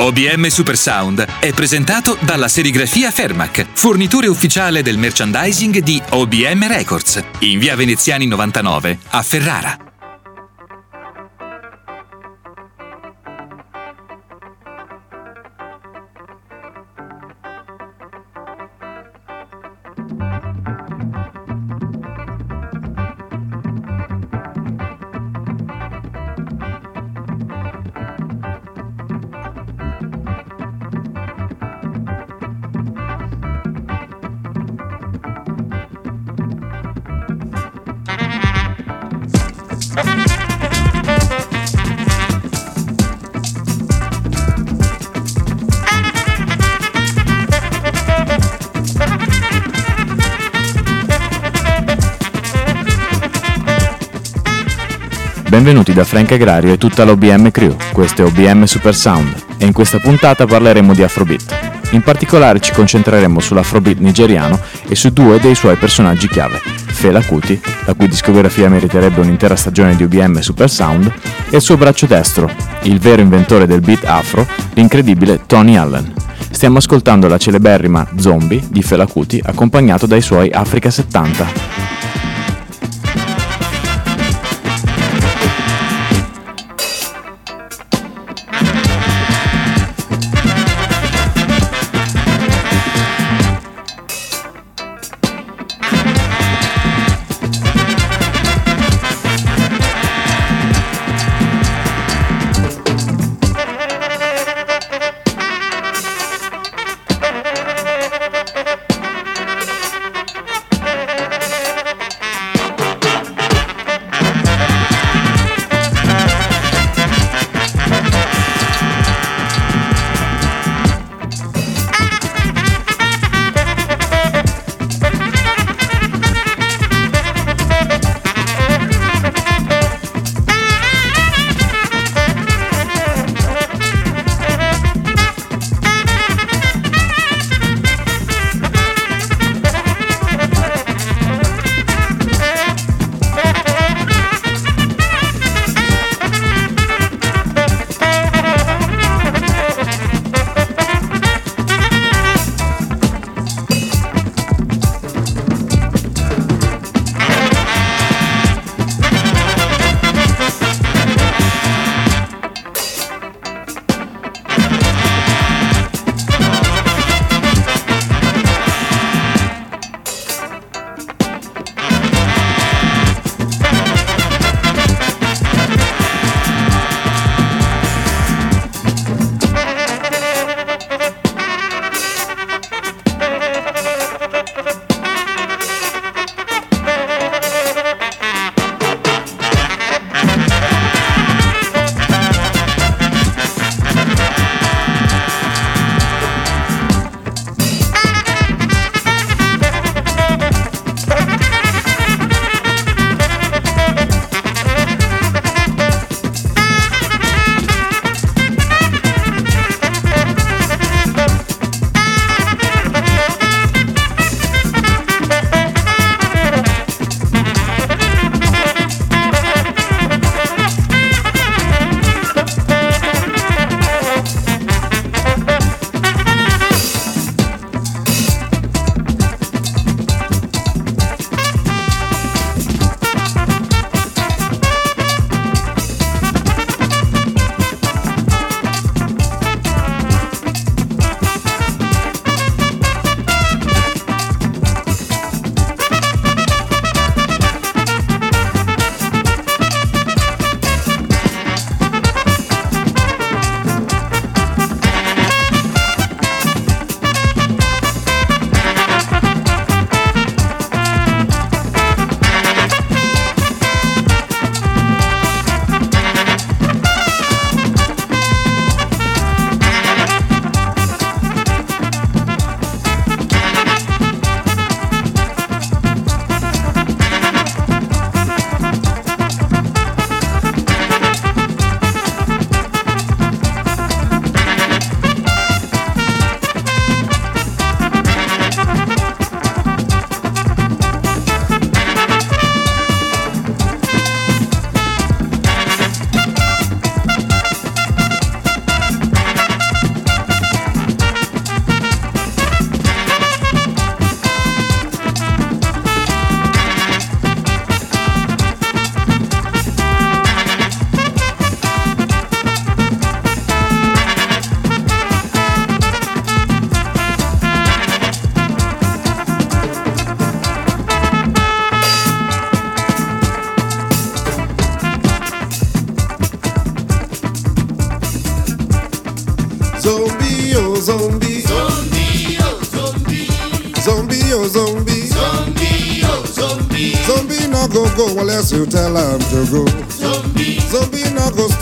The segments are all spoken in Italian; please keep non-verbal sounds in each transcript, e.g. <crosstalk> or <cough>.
OBM Supersound è presentato dalla serigrafia Fermac, fornitore ufficiale del merchandising di OBM Records, in via Veneziani 99 a Ferrara. Frank Agrario e tutta l'OBM Crew, questo è OBM Super Sound e in questa puntata parleremo di Afrobeat. In particolare ci concentreremo sull'Afrobeat nigeriano e su due dei suoi personaggi chiave, Fela Kuti, la cui discografia meriterebbe un'intera stagione di OBM Super Sound, e il suo braccio destro, il vero inventore del beat afro, l'incredibile Tony Allen. Stiamo ascoltando la celeberrima Zombie di Fela Kuti accompagnato dai suoi Africa 70.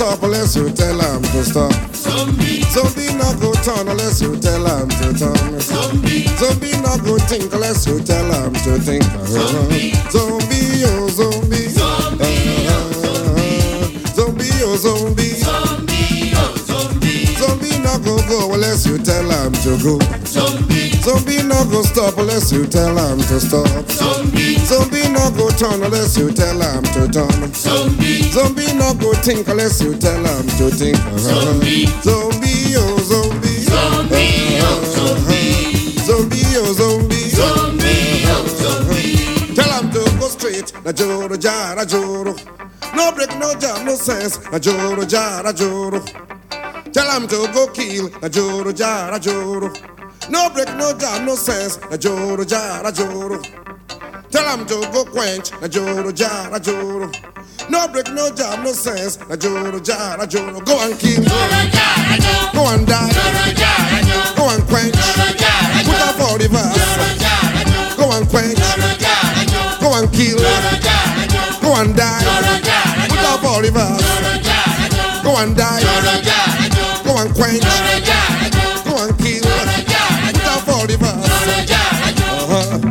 Stop unless you tell him to stop. Zombie. Zombie no go turn unless you tell him to turn. Zombie. Zombie no go think unless you tell him to think. Zombie. Zombie, oh zombie. Zombie, oh zombie. Zombie, oh zombie. Zombie, oh zombie. Zombie no go go unless you tell him to go. Zombie. Zombie no go stop unless you tell him to stop. Zombie. Zombie no go turn unless you tell him to turn. Zombie. Zombie no go think unless you tell him to think. Zombie. Zombie, oh zombie. Zombie, oh zombie. Zombie, oh zombie. Zombie, oh zombie. Tell him to go straight. Na joro jara joro. No break, no jam, no sense. Na joro jara joro. Tell him to go kill. Na joro jara joro. No break, no jam, no sense. Na joro jara joro. Tell him to go quench, na joro jara joro. No break, no job, no sense, na joro jara joro. Go and kill, joro jara joro. Go and die, joro jara joro. Go and quench, joro jara joro. Put up all the verse, joro jara joro. Go and quench, joro jara joro. Go and kill, joro jara joro. Go and die, joro jara joro. Put up all the verse, joro jara joro. Go and die, joro jara joro. Go and quench, joro jar, joro. Go and kill, joro jar, joro. Put up all the verse, joro jar, joro. Uh-huh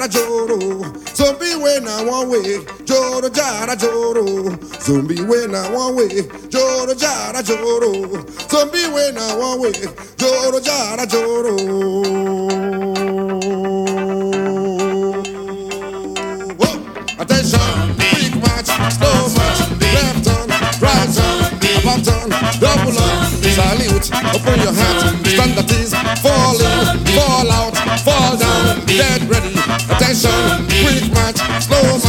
jara joro. When I one way. Joro jara joro. Zombie when I one way. Joro jara joro. Zombie when I one way. Joro jara joro. Attention, march, slow march, left right turn, double up, salute, open your hat, stand at ease, fall in, fall out, fall down, dead ready. Attention, quick match, slow march,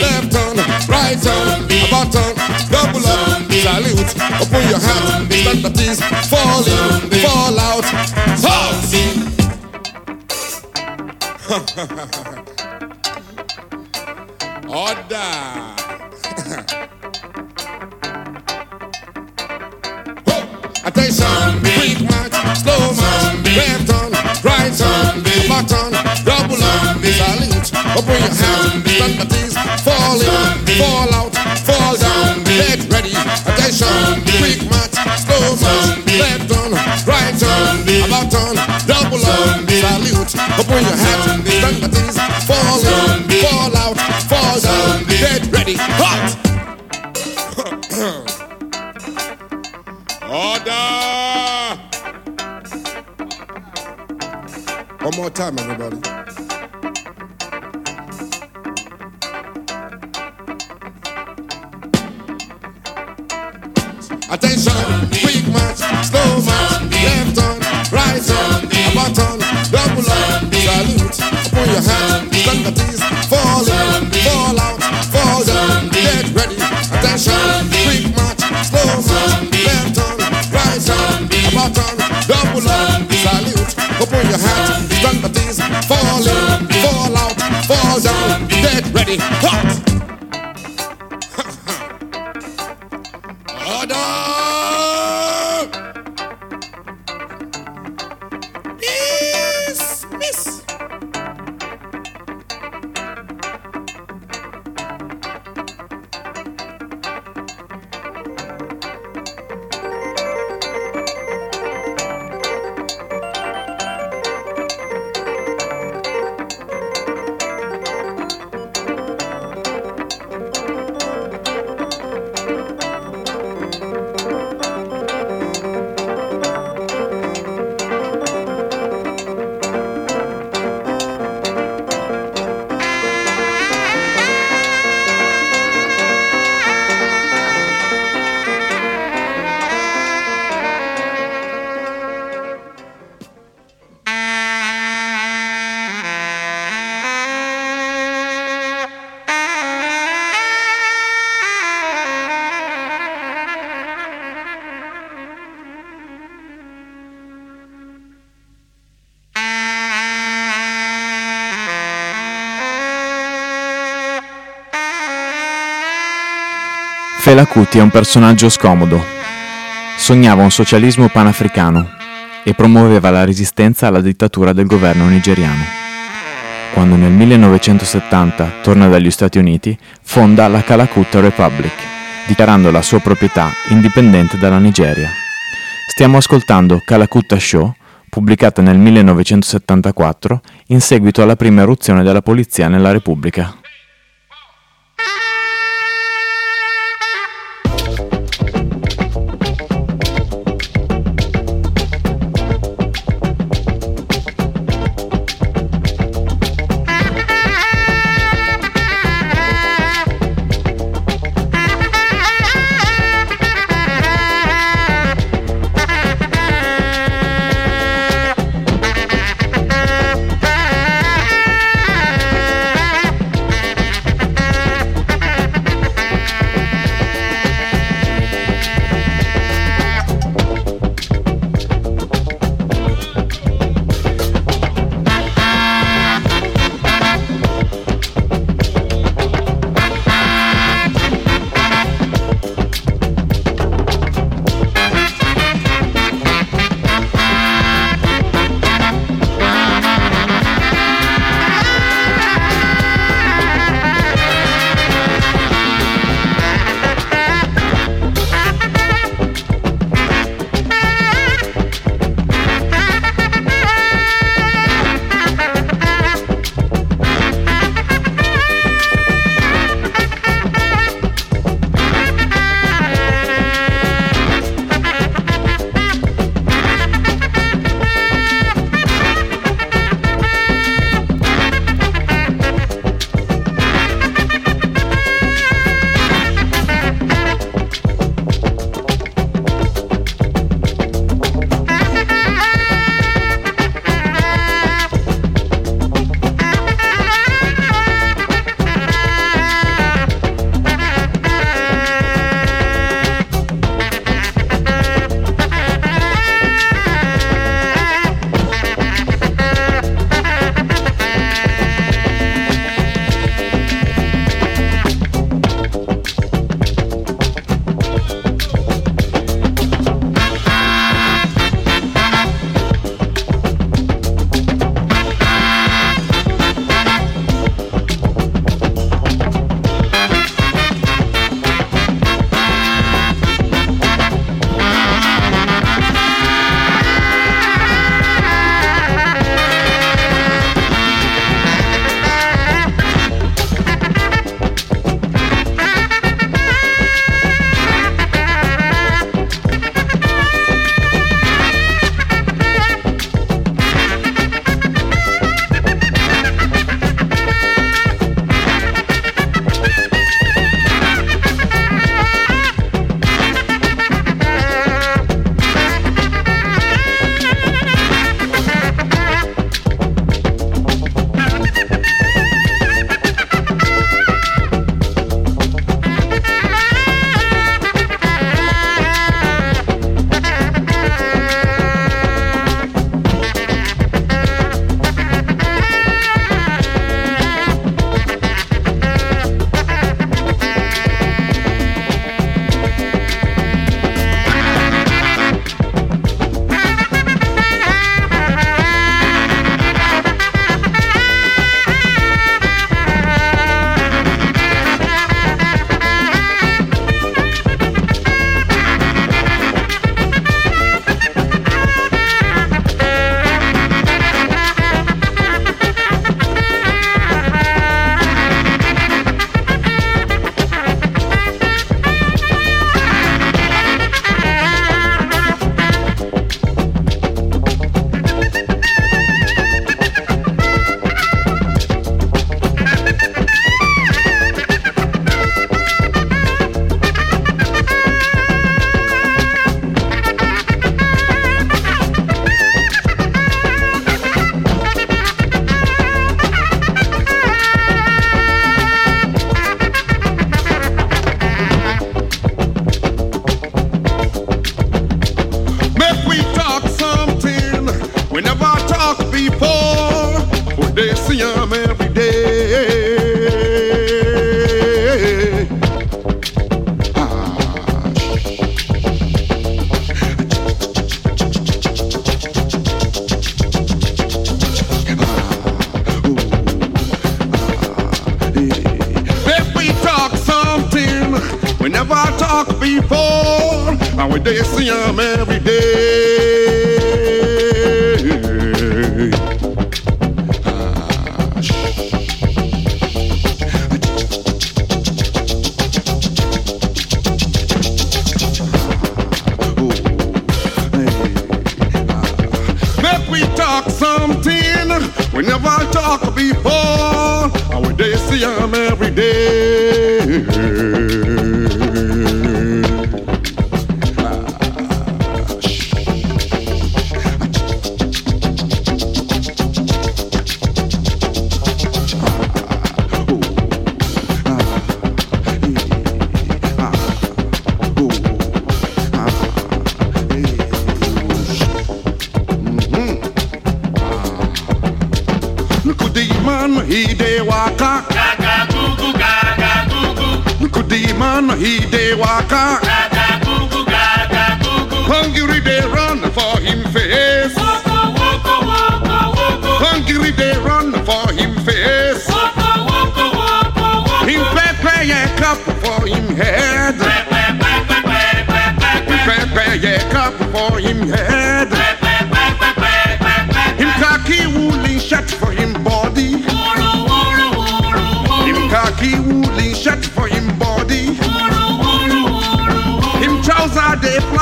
left turn, right turn, about turn, double up, salute, open your hat, stand at ease, fall in, fall out, halt. <laughs> Order. <laughs> Attention, quick match, slow march, left turn, right turn, turn, double up, salute, open your hands, stand at ease, fall in, fall out, fall down, get ready. Attention, quick march, slow march, left turn, right turn, about turn, double up, salute, open your hands, stand time, everybody. Fela Kuti è un personaggio scomodo. Sognava un socialismo panafricano e promuoveva la resistenza alla dittatura del governo nigeriano. quando nel 1970 torna dagli Stati Uniti, fonda la Calacutta Republic, dichiarando la sua proprietà indipendente dalla Nigeria. Stiamo ascoltando Calacutta Show, pubblicata nel 1974 in seguito alla prima eruzione della polizia nella Repubblica.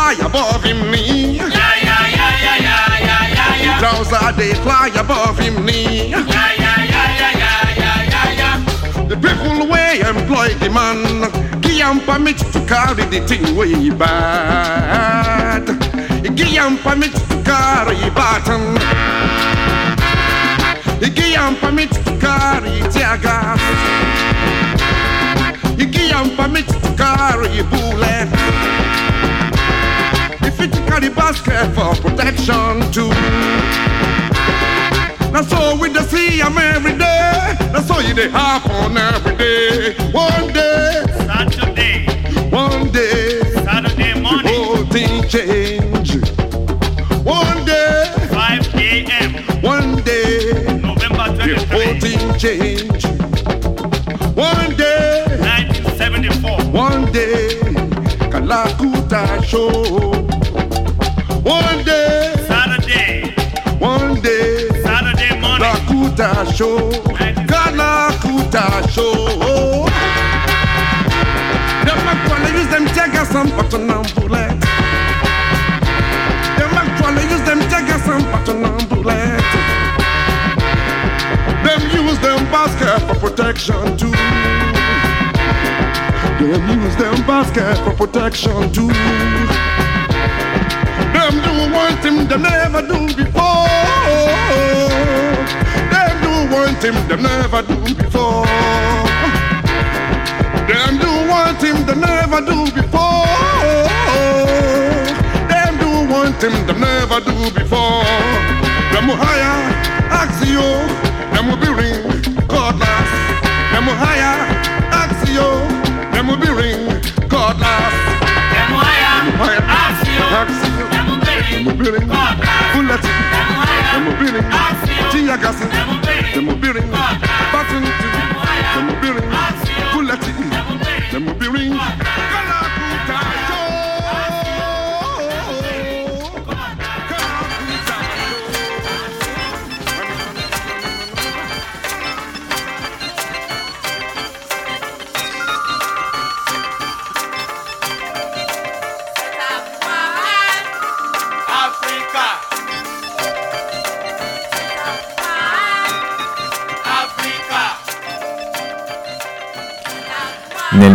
Fly above him knee. Ya ya ya ya ya ya ya ya. Trouser they fly above him knee. Ya ya ya ya ya ya ya. The people way employ the man, give him permit to carry the thing way bad. Give him permit to carry baton. Give him permit to carry tear gas. Give him permit to carry bullet. Carry basket for protection too. That's all we the see I'm every day. That's all you they happen every day. One day, Saturday, one day, Saturday the morning, whole thing change. One day, 5 a.m. one day, November the whole 23, thing change. One day, 1974. one day, Kalakuta show. One day, Saturday, one day. Saturday morning. Kalakuta show. Kalakuta show. Them actually use them jaggers and button and bullet. Them actually use them jaggers and button and bullet. Them use them basket for protection too. Them use them basket for protection too. Them do one thing they never do before. Them do one thing they never do before. Them do one thing they never do before. Them do one thing they never do before. Them hire Axio. Them will be ring cordless. Them hire Axio. Them will be ring cordless. Hire Them Them ring Axio, Demobili, Fulati, Demobili, Tiagasi, Demobili, Batuniti, Demobili, Fulati, Demobili.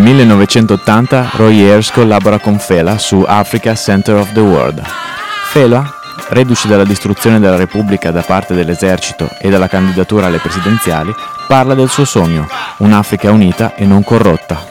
1980 Roy Ayers collabora con Fela su Africa Center of the World. Fela, reduce dalla distruzione della Repubblica da parte dell'esercito e dalla candidatura alle presidenziali, parla del suo sogno, un'Africa unita e non corrotta.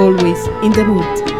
always in the mood.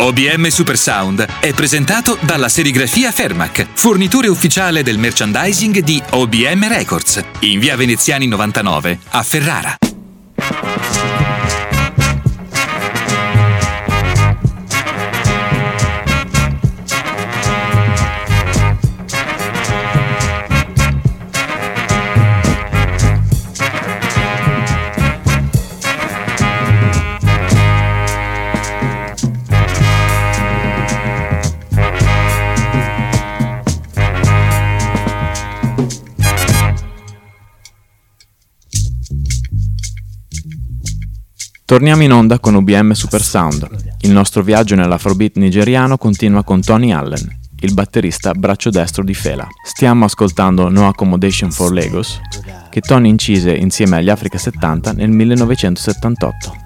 OBM Super Sound è presentato dalla serigrafia Fermac, fornitore ufficiale del merchandising di OBM Records, in via Veneziani 99 a Ferrara. Torniamo in onda con UBM Super Sound. Il nostro viaggio nell'afrobeat nigeriano continua con Tony Allen, il batterista braccio destro di Fela. Stiamo ascoltando No Accommodation for Lagos, che Tony incise insieme agli Africa 70 nel 1978.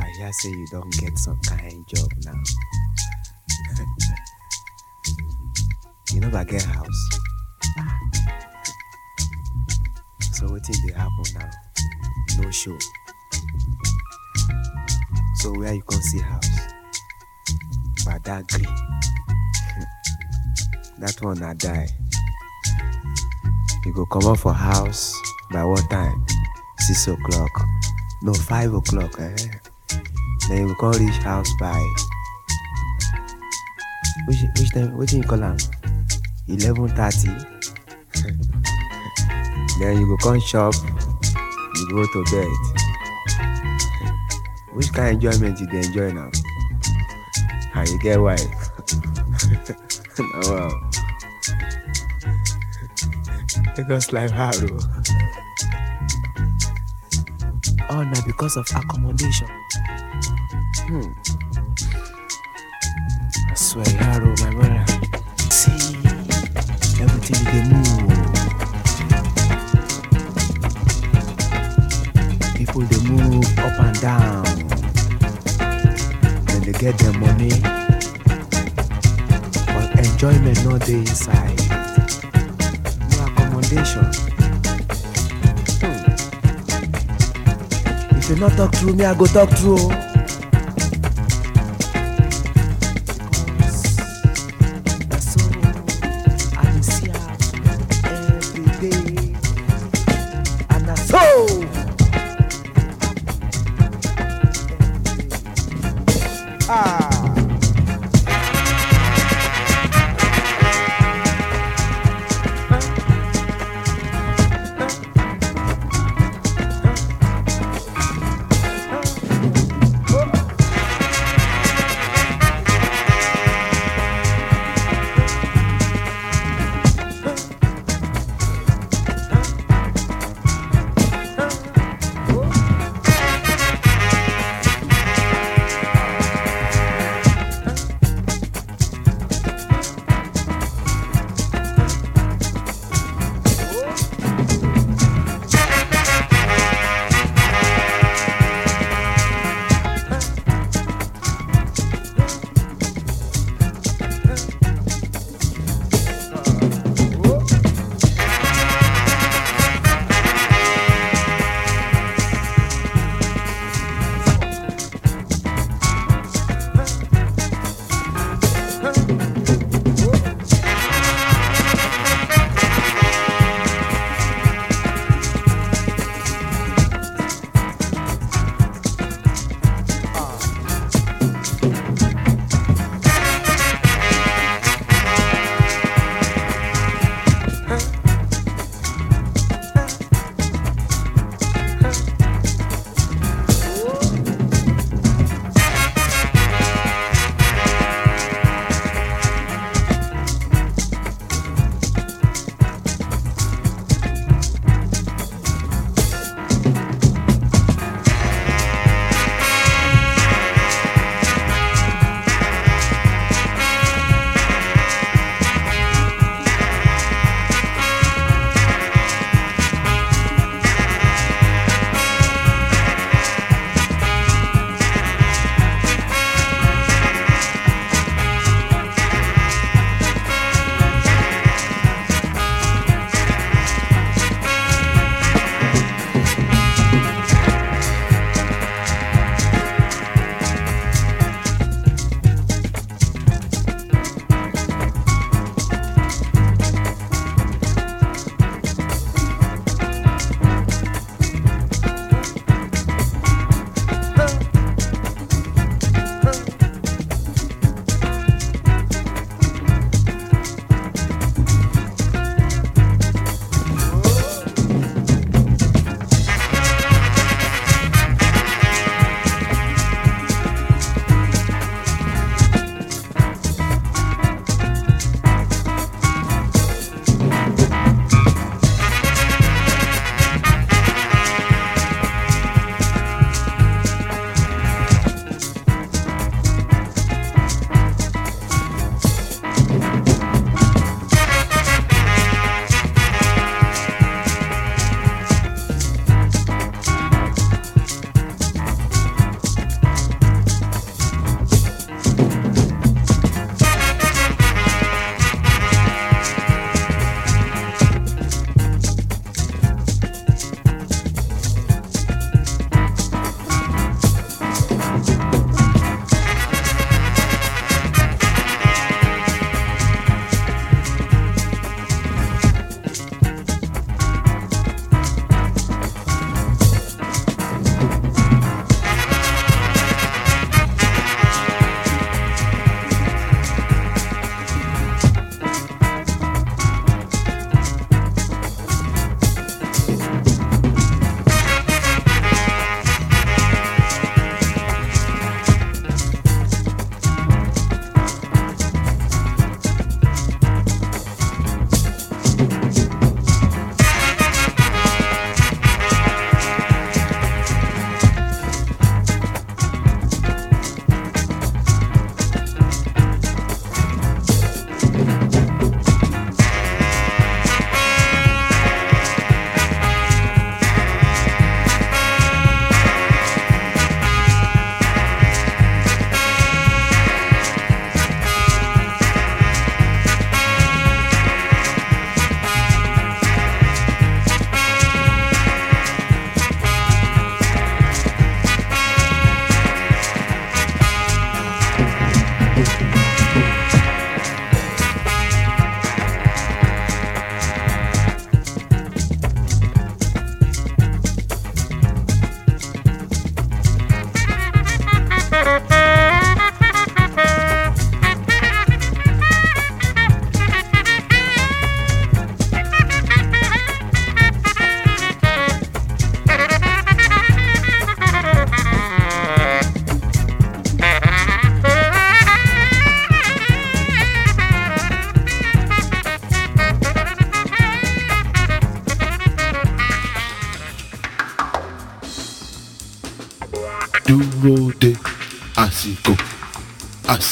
I hear say you don't get some kind job now. <laughs> you never get house. So wetin dey happen now? No show. So where you come see house? Badagry. <laughs> that one na die. You go comot for house by what time? Six o'clock. No, five o'clock. Eh? Then you go come reach house by which which time? Wetin you call am? Eleven thirty. <laughs> then you go come shop you go to bed. Which kind of enjoyment you dey enjoy now? And you get wife <laughs> na wow lagos life hard o all na because of accommodation. Hmm. i swear hard o my brother. See everything dey move. Up and down. Dem dey get their money but enjoyment no dey inside. No accommodation. Hmm. if you no talk true me i go talk true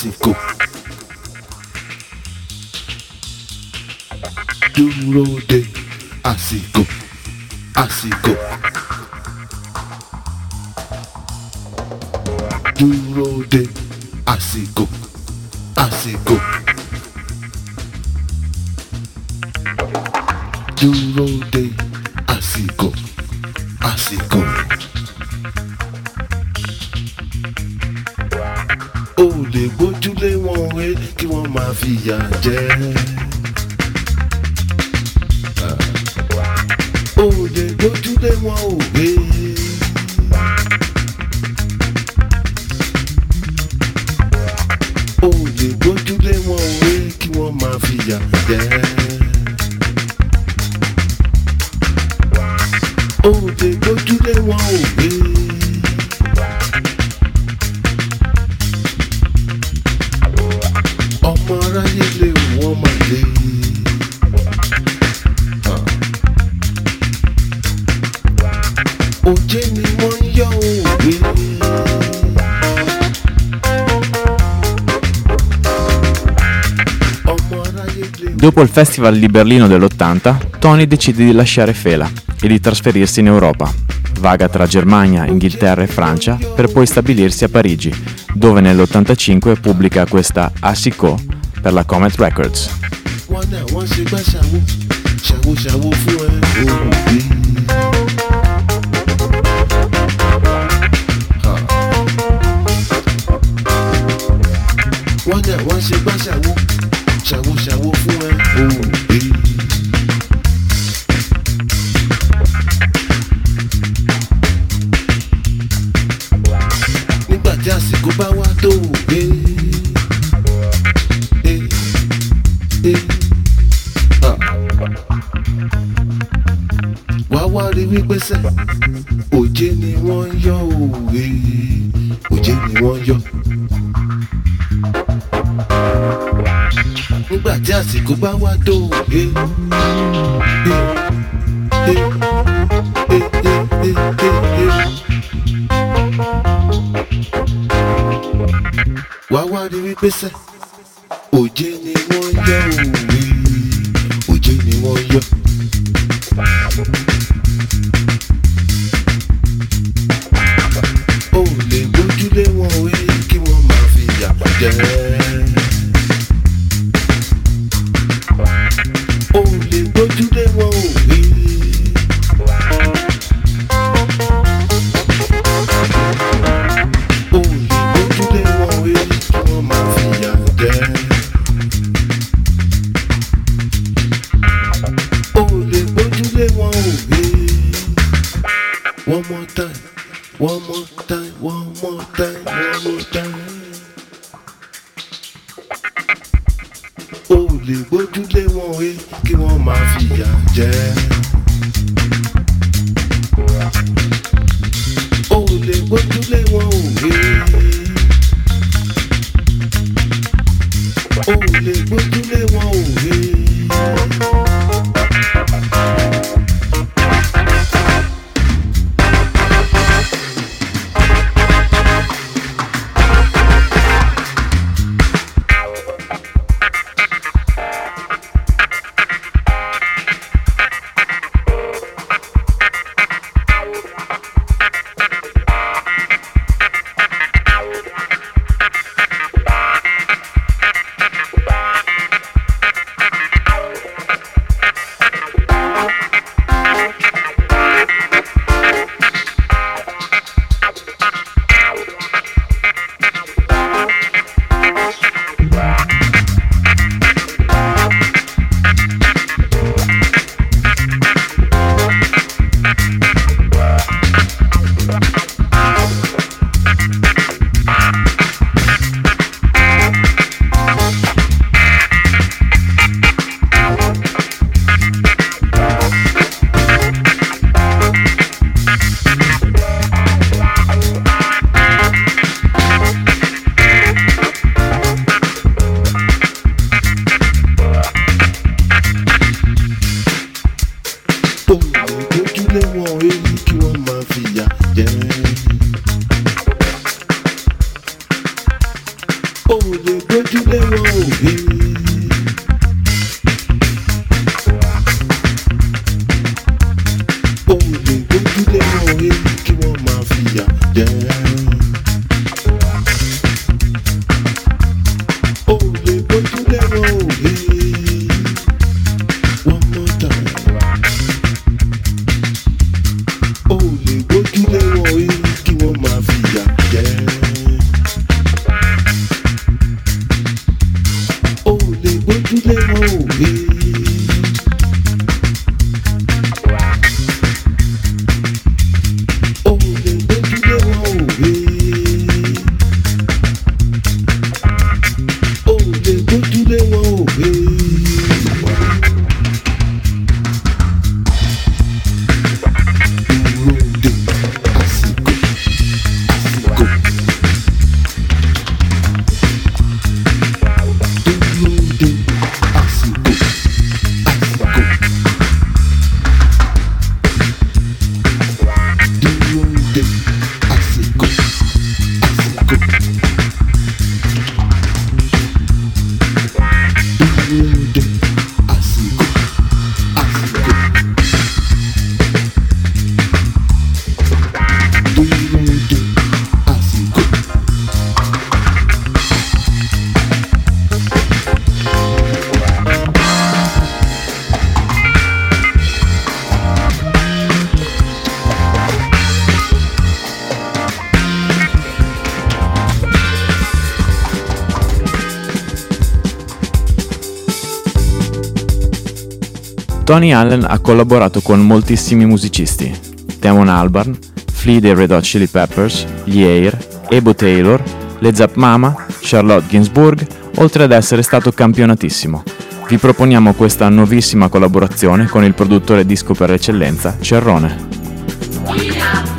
Go. lè gbójúlé wọn wé kí wọ́n máa fìyà jẹ. o lè gbójúlé wọn òwe. Dopo il Festival di Berlino dell'80, Tony decide di lasciare Fela e di trasferirsi in Europa. Vaga tra Germania, Inghilterra e Francia per poi stabilirsi a Parigi, dove nell'85 pubblica questa Asico per la Comet Records. tí àsìkò bá wá tó. Eh, eh, eh, wá wá rí wípé sẹ́ òjé ni wọ́n jẹ́ òun. Tony Allen ha collaborato con moltissimi musicisti, Damon Albarn, Flea dei Red Hot Chili Peppers, gli Air, Ebo Taylor, le Zap Mama, Charlotte Gainsbourg, oltre ad essere stato campionatissimo. Vi proponiamo questa nuovissima collaborazione con il produttore disco per eccellenza, Cerrone.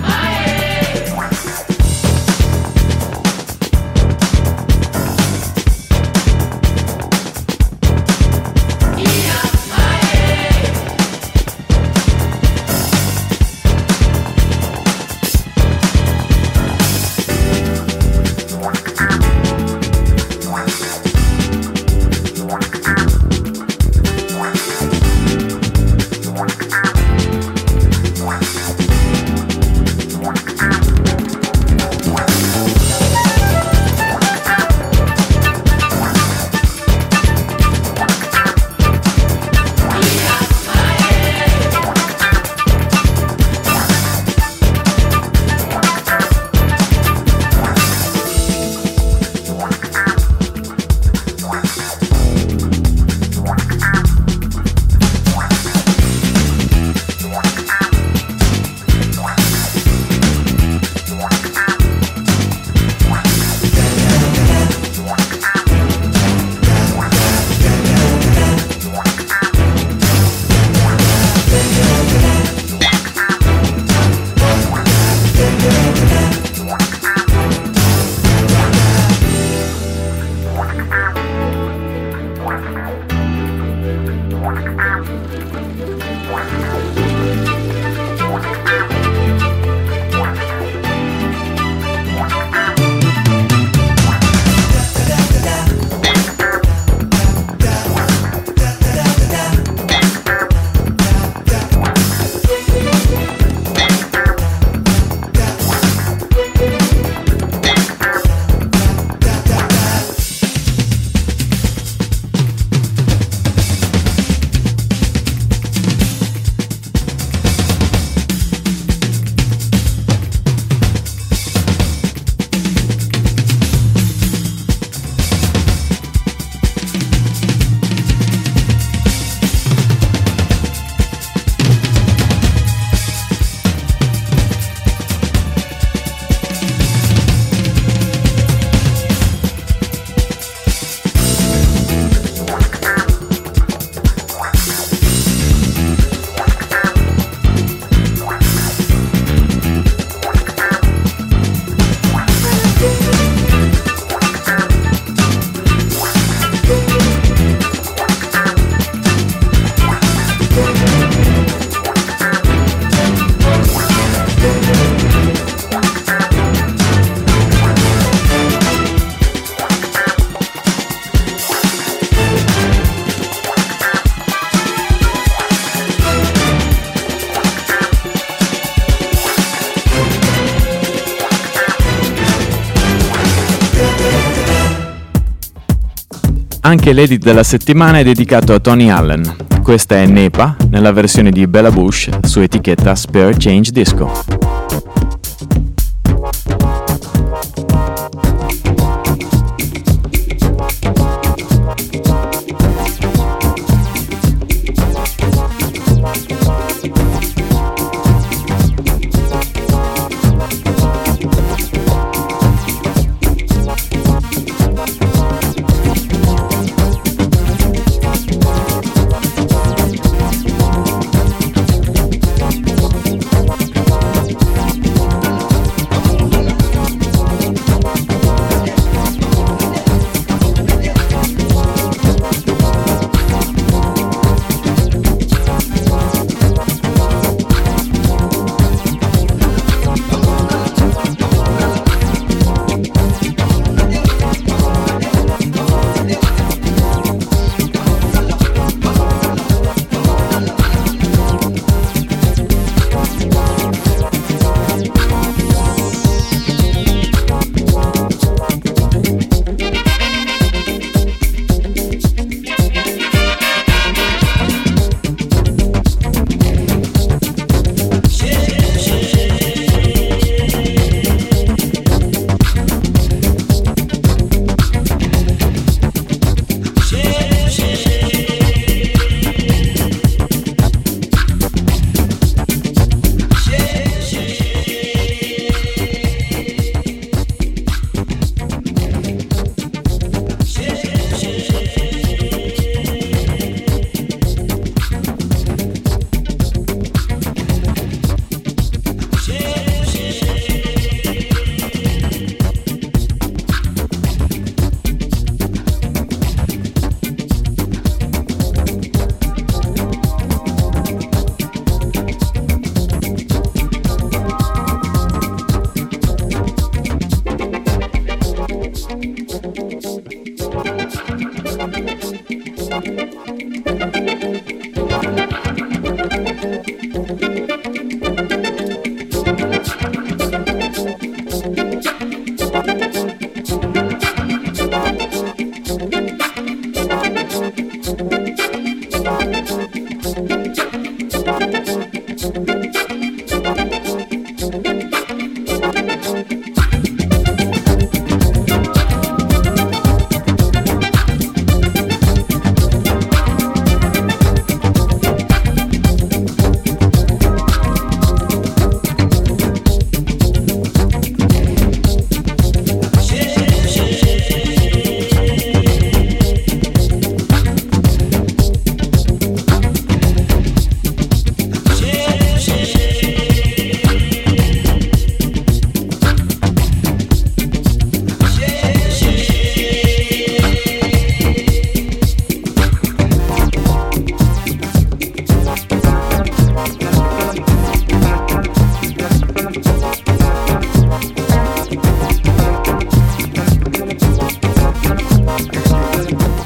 Anche l'edit della settimana è dedicato a Tony Allen. Questa è Nepa nella versione di Bella Bush su etichetta Spare Change Disco.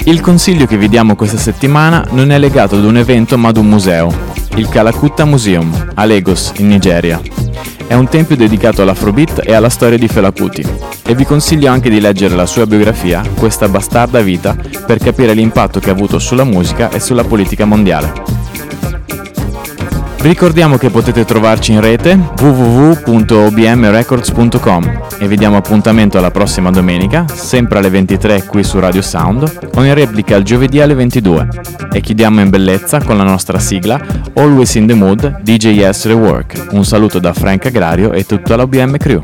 Il consiglio che vi diamo questa settimana non è legato ad un evento ma ad un museo, il Calacutta Museum, a Lagos, in Nigeria. È un tempio dedicato all'Afrobeat e alla storia di Fela Kuti e vi consiglio anche di leggere la sua biografia, Questa bastarda vita, per capire l'impatto che ha avuto sulla musica e sulla politica mondiale. Ricordiamo che potete trovarci in rete www.obmrecords.com e vi diamo appuntamento alla prossima domenica, sempre alle 23 qui su Radio Sound, o in replica il giovedì alle 22. E chiudiamo in bellezza con la nostra sigla Always in the Mood DJS Rework. Un saluto da Frank Agrario e tutta la OBM Crew.